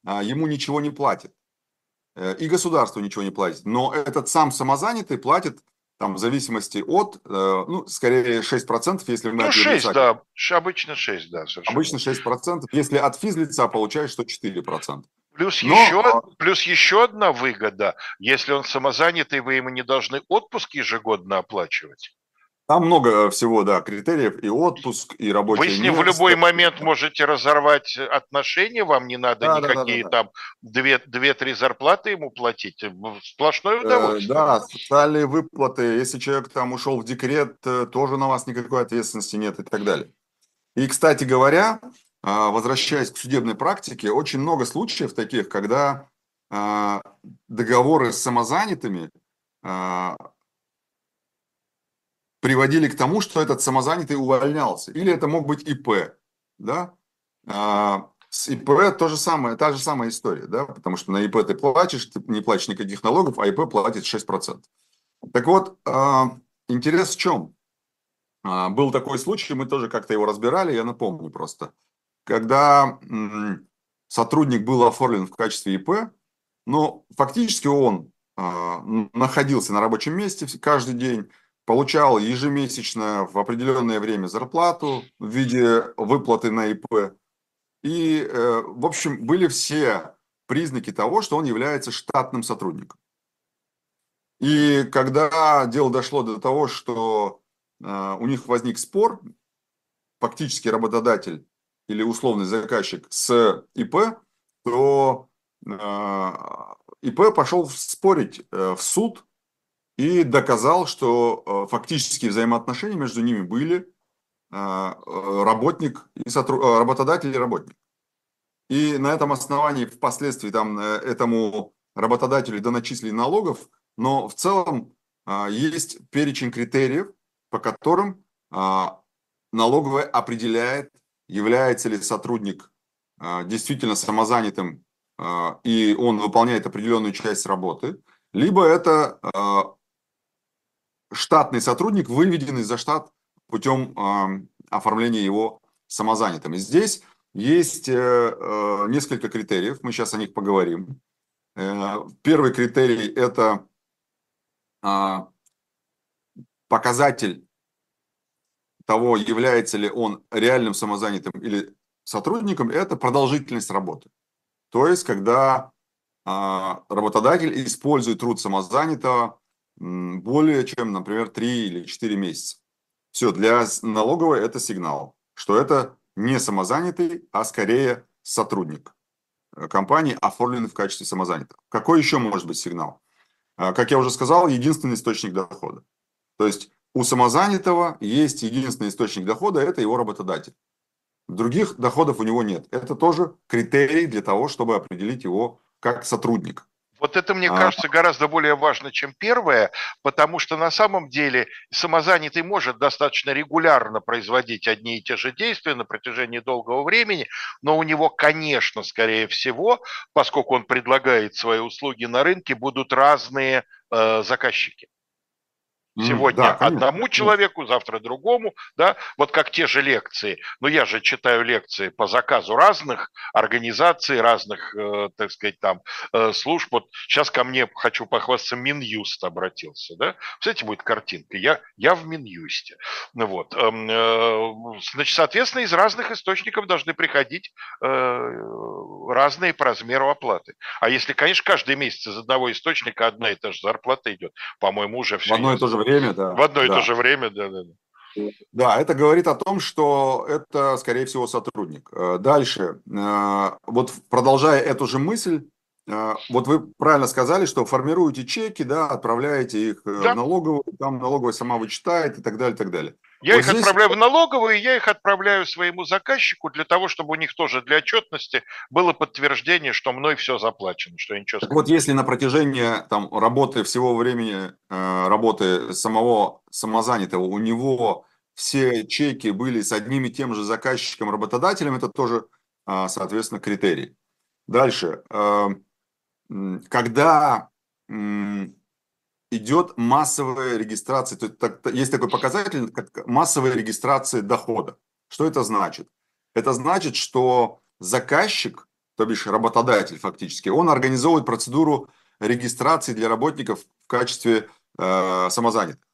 а, ему ничего не платит. Э, и государству ничего не платит. Но этот сам самозанятый платит там в зависимости от, ну, скорее 6%, если мы ну, 6, да, обычно 6, да. Совершенно. Обычно 6%, если от физлица получаешь, то 4%. Плюс, Но... еще, плюс еще одна выгода, если он самозанятый, вы ему не должны отпуск ежегодно оплачивать. Там много всего, да, критериев, и отпуск, и рабочий Вы с ним в любой момент можете разорвать отношения, вам не надо да, никакие да, да, да. там две-три зарплаты ему платить, сплошное э, удовольствие. Э, да, социальные выплаты, если человек там ушел в декрет, э, тоже на вас никакой ответственности нет и так далее. И, кстати говоря, а, возвращаясь к судебной практике, очень много случаев таких, когда а, договоры с самозанятыми а, приводили к тому, что этот самозанятый увольнялся. Или это мог быть ИП. Да? С ИП то же самое, та же самая история, да? потому что на ИП ты платишь, ты не платишь никаких налогов, а ИП платит 6%. Так вот, интерес в чем? Был такой случай, мы тоже как-то его разбирали, я напомню просто – когда сотрудник был оформлен в качестве ИП, но фактически он а, находился на рабочем месте каждый день, получал ежемесячно в определенное время зарплату в виде выплаты на ИП. И, э, в общем, были все признаки того, что он является штатным сотрудником. И когда дело дошло до того, что а, у них возник спор, фактически работодатель или условный заказчик с ИП, то э, ИП пошел спорить э, в суд и доказал, что э, фактические взаимоотношения между ними были работник и сотруд... работодатель и работник. И на этом основании впоследствии там этому работодателю доначислили налогов, но в целом есть перечень критериев, по которым налоговая определяет является ли сотрудник действительно самозанятым и он выполняет определенную часть работы, либо это штатный сотрудник, выведенный за штат путем оформления его самозанятым. И здесь есть э, э, несколько критериев, мы сейчас о них поговорим. Э, первый критерий – это показатель того, является ли он реальным самозанятым или сотрудником, это продолжительность работы. То есть, когда а, работодатель использует труд самозанятого более чем, например, 3 или 4 месяца. Все, для налоговой это сигнал, что это не самозанятый, а скорее сотрудник компании, оформленный в качестве самозанятого. Какой еще может быть сигнал? А, как я уже сказал, единственный источник дохода. То есть у самозанятого есть единственный источник дохода, это его работодатель. Других доходов у него нет. Это тоже критерий для того, чтобы определить его как сотрудник. Вот это, мне а. кажется, гораздо более важно, чем первое, потому что на самом деле самозанятый может достаточно регулярно производить одни и те же действия на протяжении долгого времени, но у него, конечно, скорее всего, поскольку он предлагает свои услуги на рынке, будут разные э, заказчики. Сегодня да, одному человеку, завтра другому, да, вот как те же лекции. Но я же читаю лекции по заказу разных организаций, разных, э, так сказать, там э, служб. Вот сейчас ко мне, хочу похвастаться, Минюст обратился, да. Кстати, будет картинка. Я, я в Минюсте. Ну вот. Эм, э, значит, соответственно, из разных источников должны приходить э, разные по размеру оплаты. А если, конечно, каждый месяц из одного источника одна и та же зарплата идет, по-моему, уже все. В одно и то же время, да. В одно и да. то же время, да, да. Да, это говорит о том, что это, скорее всего, сотрудник. Э, дальше, э, вот продолжая эту же мысль, э, вот вы правильно сказали, что формируете чеки, да, отправляете их да. в налоговую, там налоговая сама вычитает и так далее, и так далее. Я вот их здесь... отправляю в налоговую, я их отправляю своему заказчику для того, чтобы у них тоже для отчетности было подтверждение, что мной все заплачено, что я ничего. Так вот, если на протяжении там работы всего времени э, работы самого самозанятого у него все чеки были с одним и тем же заказчиком, работодателем, это тоже, э, соответственно, критерий. Дальше, э, когда идет массовая регистрация. То есть, так, есть такой показатель, как массовая регистрация дохода. Что это значит? Это значит, что заказчик, то бишь работодатель фактически, он организовывает процедуру регистрации для работников в качестве э, самозанятых.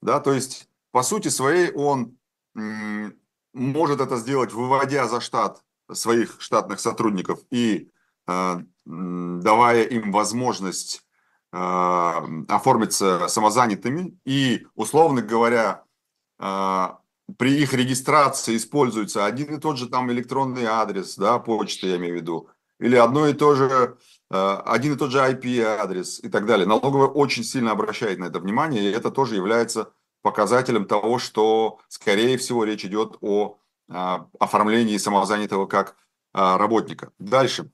Да, то есть, по сути своей, он м, может это сделать, выводя за штат своих штатных сотрудников и э, давая им возможность оформиться самозанятыми и, условно говоря, а, при их регистрации используется один и тот же там электронный адрес, да, почта я имею в виду, или одно и то же, а, один и тот же IP-адрес и так далее. Налоговая очень сильно обращает на это внимание, и это тоже является показателем того, что, скорее всего, речь идет о оформлении самозанятого как работника. Дальше.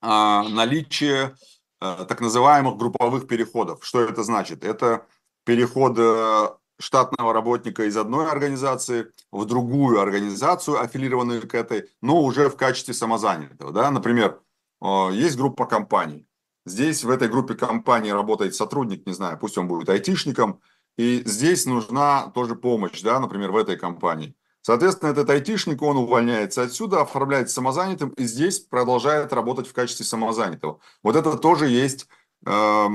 Наличие так называемых групповых переходов. Что это значит? Это переход э, штатного работника из одной организации в другую организацию, аффилированную к этой, но уже в качестве самозанятого. Да? Например, э, есть группа компаний. Здесь в этой группе компаний работает сотрудник, не знаю, пусть он будет айтишником, и здесь нужна тоже помощь, да, например, в этой компании. Соответственно, этот айтишник, он увольняется отсюда, оформляется самозанятым и здесь продолжает работать в качестве самозанятого. Вот это тоже есть э,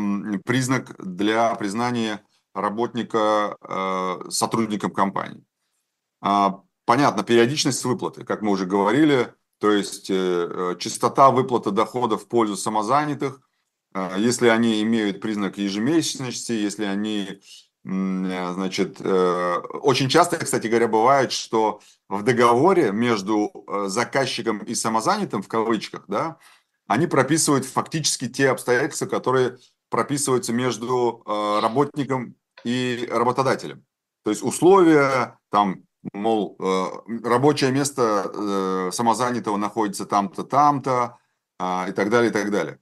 признак для признания работника э, сотрудником компании. А, понятно, периодичность выплаты, как мы уже говорили, то есть э, частота выплаты доходов в пользу самозанятых, э, если они имеют признак ежемесячности, если они значит, э, очень часто, кстати говоря, бывает, что в договоре между э, заказчиком и самозанятым, в кавычках, да, они прописывают фактически те обстоятельства, которые прописываются между работником и работодателем. То есть условия, там, мол, рабочее место самозанятого находится там-то, там-то, и так далее, и так далее.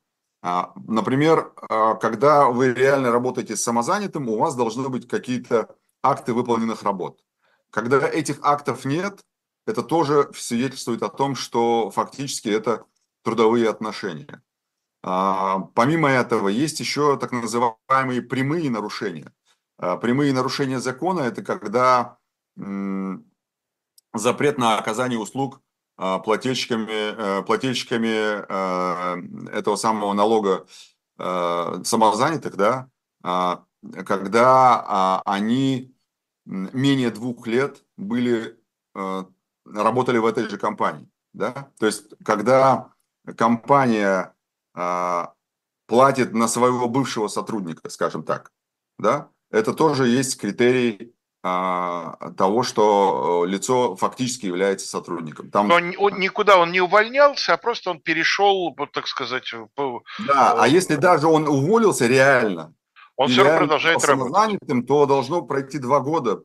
А, например, а, когда вы реально работаете с самозанятым, у вас должны быть какие-то акты выполненных работ. Когда этих актов нет, это тоже свидетельствует о том, что фактически это трудовые отношения. А, помимо этого, есть еще так называемые прямые нарушения. Прямые нарушения закона – это когда запрет на оказание услуг плательщиками, э, плательщиками э, этого самого налога э, самозанятых, да, а, когда а, они менее двух лет были, работали в этой же компании. Да? То есть, когда компания платит на своего бывшего сотрудника, скажем так, да, это тоже есть критерий а, того, что э, лицо фактически является сотрудником. Там... Но он, никуда он не увольнялся, а просто он перешел, вот так сказать... По... Да, а если даже он уволился реально, он все равно продолжает работать. То должно пройти два года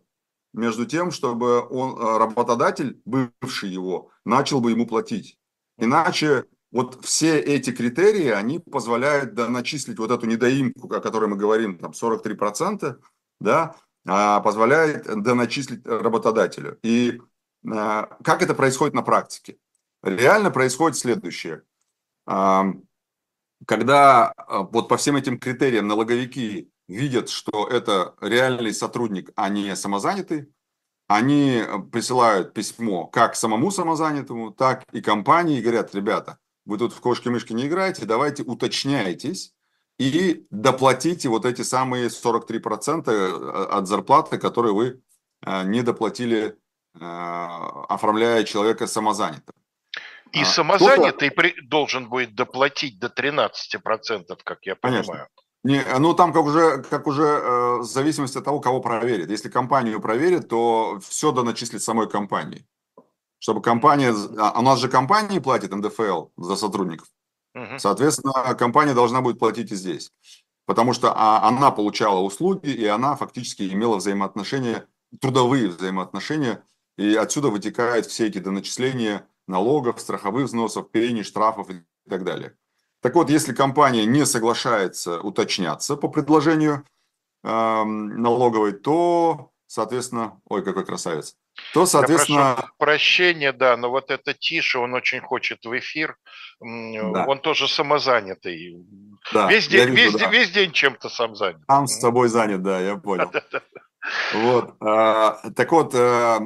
между тем, чтобы он, э, работодатель, бывший его, начал бы ему платить. Иначе вот все эти критерии, они позволяют да, начислить вот эту недоимку, о которой мы говорим, там 43%, да, а, позволяет доначислить работодателю. И а, как это происходит на практике? Реально происходит следующее. Когда вот по всем этим критериям налоговики видят, что это реальный сотрудник, а не самозанятый, они присылают письмо как самому самозанятому, так и компании и говорят, ребята, вы тут в кошки-мышки не играете, давайте уточняйтесь и доплатите вот эти самые 43% э, от зарплаты, которые вы э, не доплатили, э, оформляя человека самозанятым. И а, самозанятый при, должен будет доплатить до 13%, как я понимаю. Конечно. Не, ну там как уже, как уже э, в зависимости от того, кого проверит. Если компанию проверит, то все доначислит самой компании. Чтобы компания, а у нас же компании платит НДФЛ за сотрудников. Соответственно, компания должна будет платить и здесь. Потому что а, она получала услуги, и она фактически имела взаимоотношения, трудовые взаимоотношения, и отсюда вытекают все эти доначисления налогов, страховых взносов, пений, штрафов и так далее. Так вот, если компания не соглашается уточняться по предложению э, налоговой, то, соответственно, ой, какой красавец, то, соответственно... Я прошу прощения, да, но вот это Тише, он очень хочет в эфир, да. он тоже самозанятый. Да, весь, день, вижу, весь, да. весь день чем-то сам занят. Сам с собой занят, да, я понял. Вот, а, так вот, а,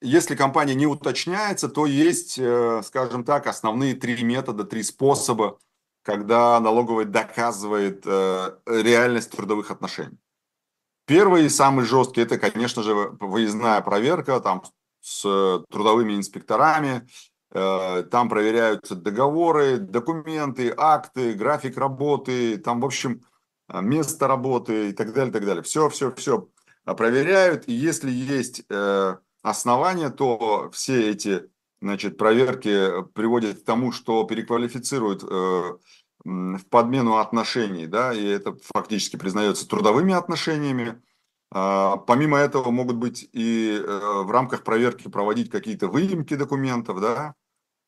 если компания не уточняется, то есть, э, скажем так, основные три метода, три способа, когда налоговый доказывает э, реальность трудовых отношений. Первый и самый жесткий – это, конечно же, выездная проверка там, с трудовыми инспекторами. Э, там проверяются договоры, документы, акты, график работы, там, в общем, место работы и так далее, так далее. Все, все, все проверяют. И если есть э, основания, то все эти значит, проверки приводят к тому, что переквалифицируют э, в подмену отношений, да, и это фактически признается трудовыми отношениями. А, помимо этого могут быть и э, в рамках проверки проводить какие-то выемки документов, да,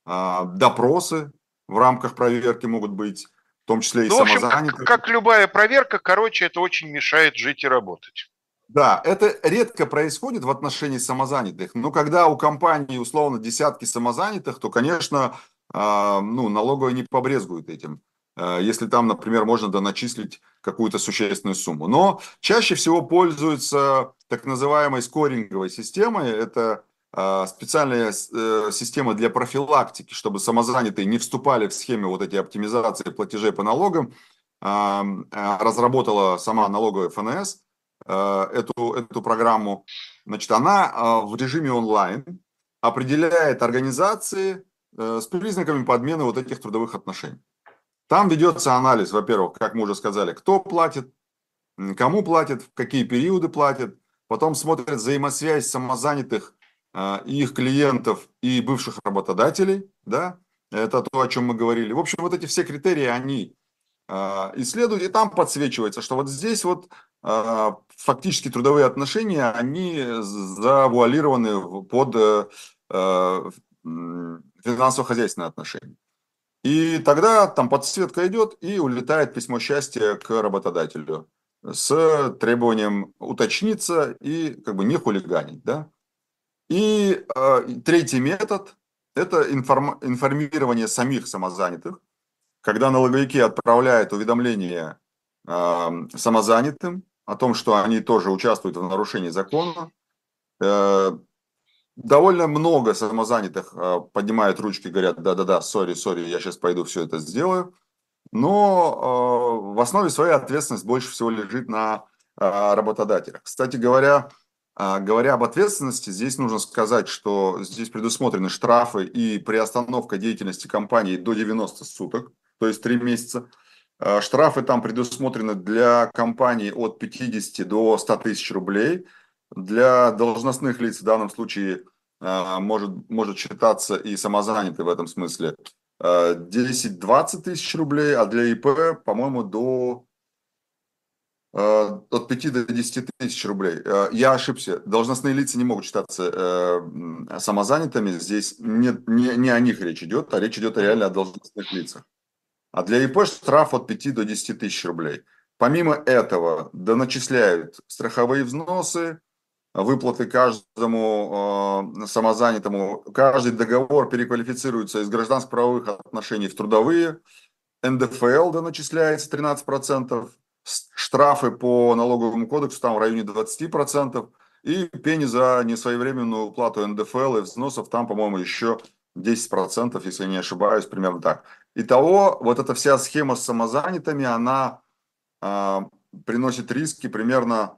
а, допросы в рамках проверки могут быть, в том числе и ну, самозанятых. Как, как любая проверка, короче, это очень мешает жить и работать. Да, это редко происходит в отношении самозанятых, но когда у компании условно десятки самозанятых, то, конечно, а, ну, налоговая не побрезгует этим. Э, если там, например, можно доначислить какую-то существенную сумму. Но чаще всего пользуются так называемой скоринговой системой. Это э, специальная э, система для профилактики, чтобы самозанятые не вступали в схемы вот эти оптимизации платежей по налогам. Разработала сама налоговая ФНС эту, эту программу. Значит, она в режиме онлайн определяет организации с признаками подмены вот этих трудовых отношений. Там ведется анализ, во-первых, как мы уже сказали, кто платит, кому платит, в какие периоды платит. Потом смотрят взаимосвязь самозанятых, э, их клиентов и бывших работодателей. Да? Это то, о чем мы говорили. В общем, вот эти все критерии, они э, исследуют, и там подсвечивается, что вот здесь вот э, фактически трудовые отношения, они завуалированы под финансово-хозяйственные отношения. И тогда там подсветка идет и улетает письмо счастья к работодателю с требованием уточниться и как бы не хулиганить. Да? И э, третий метод – это информ, информирование самих самозанятых, когда налоговики отправляют уведомление э, самозанятым о том, что они тоже участвуют в нарушении закона. Э, довольно много самозанятых а, поднимают ручки, говорят, да-да-да, сори, сори, я сейчас пойду все это сделаю. Но а, в основе своей ответственность больше всего лежит на а, работодателях. Кстати говоря, говоря об ответственности, здесь нужно сказать, что здесь предусмотрены штрафы и приостановка деятельности компании до 90 суток, то есть 3 месяца. Штрафы там предусмотрены для компаний от 50 до 100 тысяч рублей – для должностных лиц в данном случае а, может, может считаться и самозанятый в этом смысле 10-20 а, тысяч рублей, а для ИП, по-моему, до от 5 до 10 тысяч рублей. Я ошибся. Должностные лица не могут считаться самозанятыми. Здесь не, не, не о них речь идет, а речь идет реально о должностных лицах. А для ИП штраф от 5 до 10 тысяч рублей. Помимо этого, доначисляют страховые взносы, выплаты каждому э, самозанятому. Каждый договор переквалифицируется из гражданско-правовых отношений в трудовые. НДФЛ доначисляется 13%. Штрафы по налоговому кодексу там в районе 20%. И пени за несвоевременную уплату НДФЛ и взносов там, по-моему, еще 10%, если не ошибаюсь, примерно так. Итого, вот эта вся схема с самозанятыми, она э, приносит риски примерно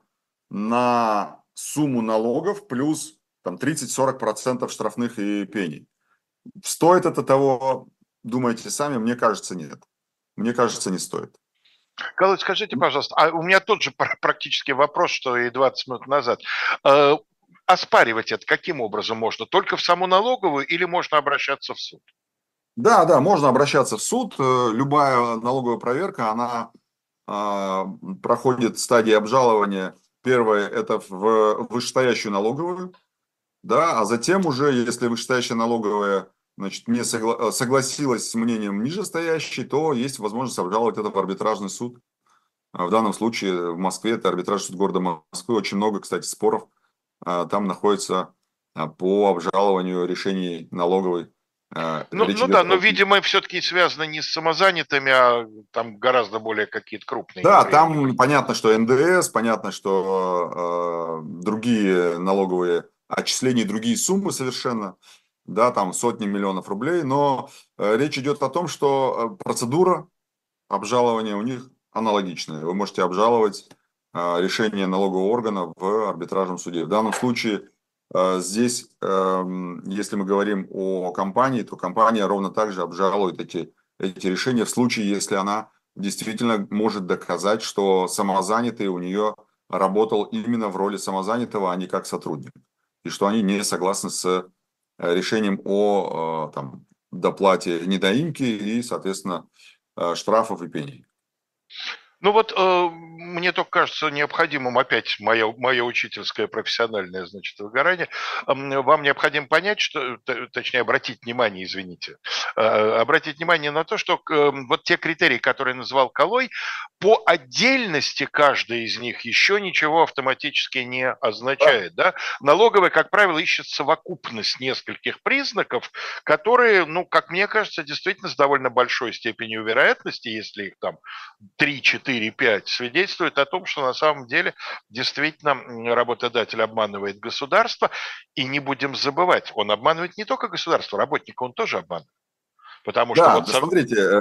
на сумму налогов плюс там 30-40% штрафных и пений. Стоит это того, думаете сами, мне кажется, нет. Мне кажется, не стоит. Колодь, скажите, пожалуйста, а у меня тот же практически вопрос, что и 20 минут назад. Э, оспаривать это каким образом можно? Только в саму налоговую или можно обращаться в суд? Да, да, можно обращаться в суд. Э, любая налоговая проверка, она э, проходит стадии обжалования. Первое – это в вышестоящую налоговую, да, а затем уже, если вышестоящая налоговая значит, не согла- согласилась с мнением нижестоящей, то есть возможность обжаловать это в арбитражный суд. А в данном случае в Москве это арбитражный суд города Москвы. Очень много, кстати, споров а, там находится по обжалованию решений налоговой а, ну, ну да, но, видимо, все-таки связано не с самозанятыми, а там гораздо более какие-то крупные. Да, там понятно, что НДС, понятно, что э, другие налоговые отчисления, другие суммы совершенно, да, там сотни миллионов рублей, но э, речь идет о том, что процедура обжалования у них аналогичная. Вы можете обжаловать э, решение налогового органа в арбитражном суде. В данном случае здесь, эм, если мы говорим о компании, то компания ровно так же обжалует эти, эти решения в случае, если она действительно может доказать, что самозанятый у нее работал именно в роли самозанятого, а не как сотрудник. И что они не согласны с э, решением о э, там, доплате недоимки и, соответственно, э, штрафов и пений. Ну вот э, мне только кажется необходимым опять мое, мое учительское профессиональное, значит, выгорание. Вам необходимо понять, что, точнее, обратить внимание, извините, э, обратить внимание на то, что э, вот те критерии, которые назвал Колой, по отдельности каждый из них еще ничего автоматически не означает. Да? Налоговая, как правило, ищет совокупность нескольких признаков, которые, ну, как мне кажется, действительно с довольно большой степенью вероятности, если их там 3-4 4-5 свидетельствует о том, что на самом деле действительно работодатель обманывает государство. И не будем забывать, он обманывает не только государство, работника он тоже обманывает. Потому что да, вот... смотрите, э,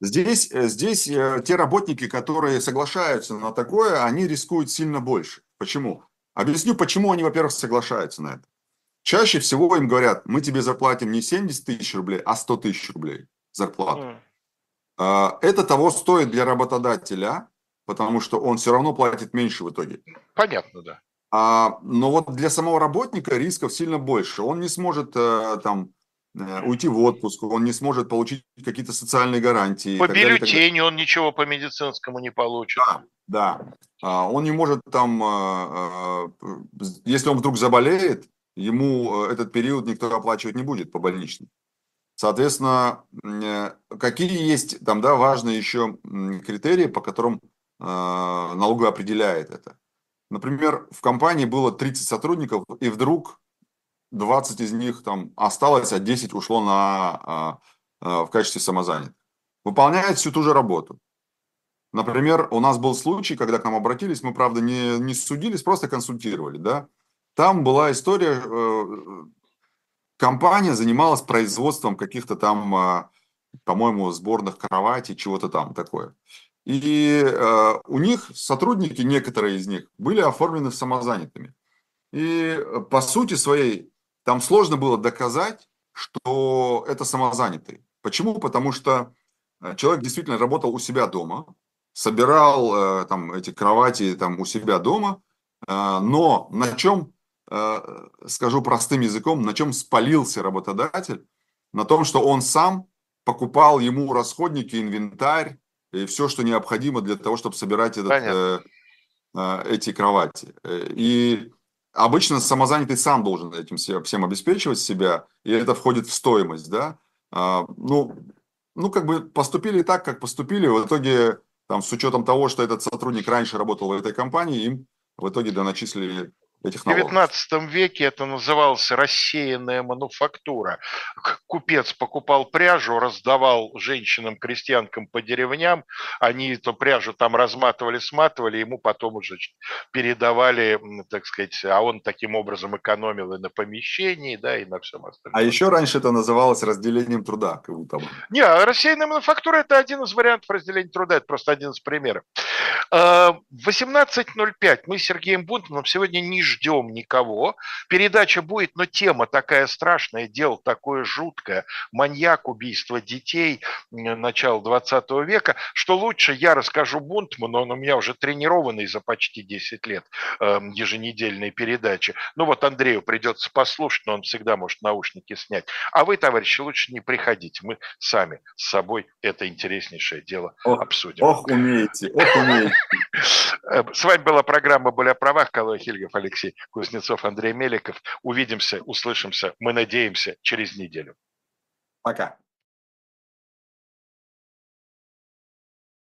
здесь, э, здесь э, те работники, которые соглашаются на такое, они рискуют сильно больше. Почему? Объясню, почему они, во-первых, соглашаются на это. Чаще всего им говорят, мы тебе заплатим не 70 тысяч рублей, а 100 тысяч рублей зарплату. Mm. Это того стоит для работодателя, потому что он все равно платит меньше в итоге. Понятно, да. А, но вот для самого работника рисков сильно больше. Он не сможет э, там э, уйти в отпуск, он не сможет получить какие-то социальные гарантии. По бюллетеню он ничего по медицинскому не получит. Да, да. А, он не может там, э, если он вдруг заболеет, ему этот период никто оплачивать не будет по больничным. Соответственно, какие есть там, да, важные еще критерии, по которым э, налоговый определяет это. Например, в компании было 30 сотрудников, и вдруг 20 из них там осталось, а 10 ушло на, э, в качестве самозанятых. Выполняет всю ту же работу. Например, у нас был случай, когда к нам обратились, мы, правда, не, не судились, просто консультировали, да. Там была история, компания занималась производством каких-то там, а, по-моему, сборных кроватей, чего-то там такое. И э, у них сотрудники, некоторые из них, были оформлены самозанятыми. И по сути своей там сложно было доказать, что это самозанятый. Почему? Потому что э, человек действительно работал у себя дома, собирал э, там эти кровати там у себя дома, э, но на чем Э, скажу простым языком, на чем спалился работодатель, на том, что он сам покупал ему расходники, инвентарь и все, что необходимо для того, чтобы собирать этот, э, эти кровати. И обычно самозанятый сам должен этим всем обеспечивать себя, и это входит в стоимость, да. Ну, ну, как бы поступили так, как поступили. В итоге, там, с учетом того, что этот сотрудник раньше работал в этой компании, им в итоге доначислили этих налогов. В 19 веке это называлось рассеянная мануфактура. Купец покупал пряжу, раздавал женщинам, крестьянкам по деревням, они эту пряжу там разматывали, сматывали, ему потом уже передавали, так сказать, а он таким образом экономил и на помещении, да, и на всем остальном. А еще раньше это называлось разделением труда, как будто бы. Не, рассеянная мануфактура – это один из вариантов разделения труда, это просто один из примеров. А, в 18.05 мы с Сергеем Бунтманом сегодня не ждем никого. Передача будет, но тема такая страшная, дело такое жуткое. Маньяк, убийство детей, начало 20 века, что лучше я расскажу Бунтману, он у меня уже тренированный за почти 10 лет эм, еженедельной передачи. Ну вот Андрею придется послушать, но он всегда может наушники снять. А вы, товарищи, лучше не приходите. Мы сами с собой это интереснейшее дело ох, обсудим. Ох, умеете, ох, умеете. Э, с вами была программа «Были о правах». Калой Хильгов, Алексей Кузнецов, Андрей Меликов. Увидимся, услышимся, мы надеемся, через неделю. Пока.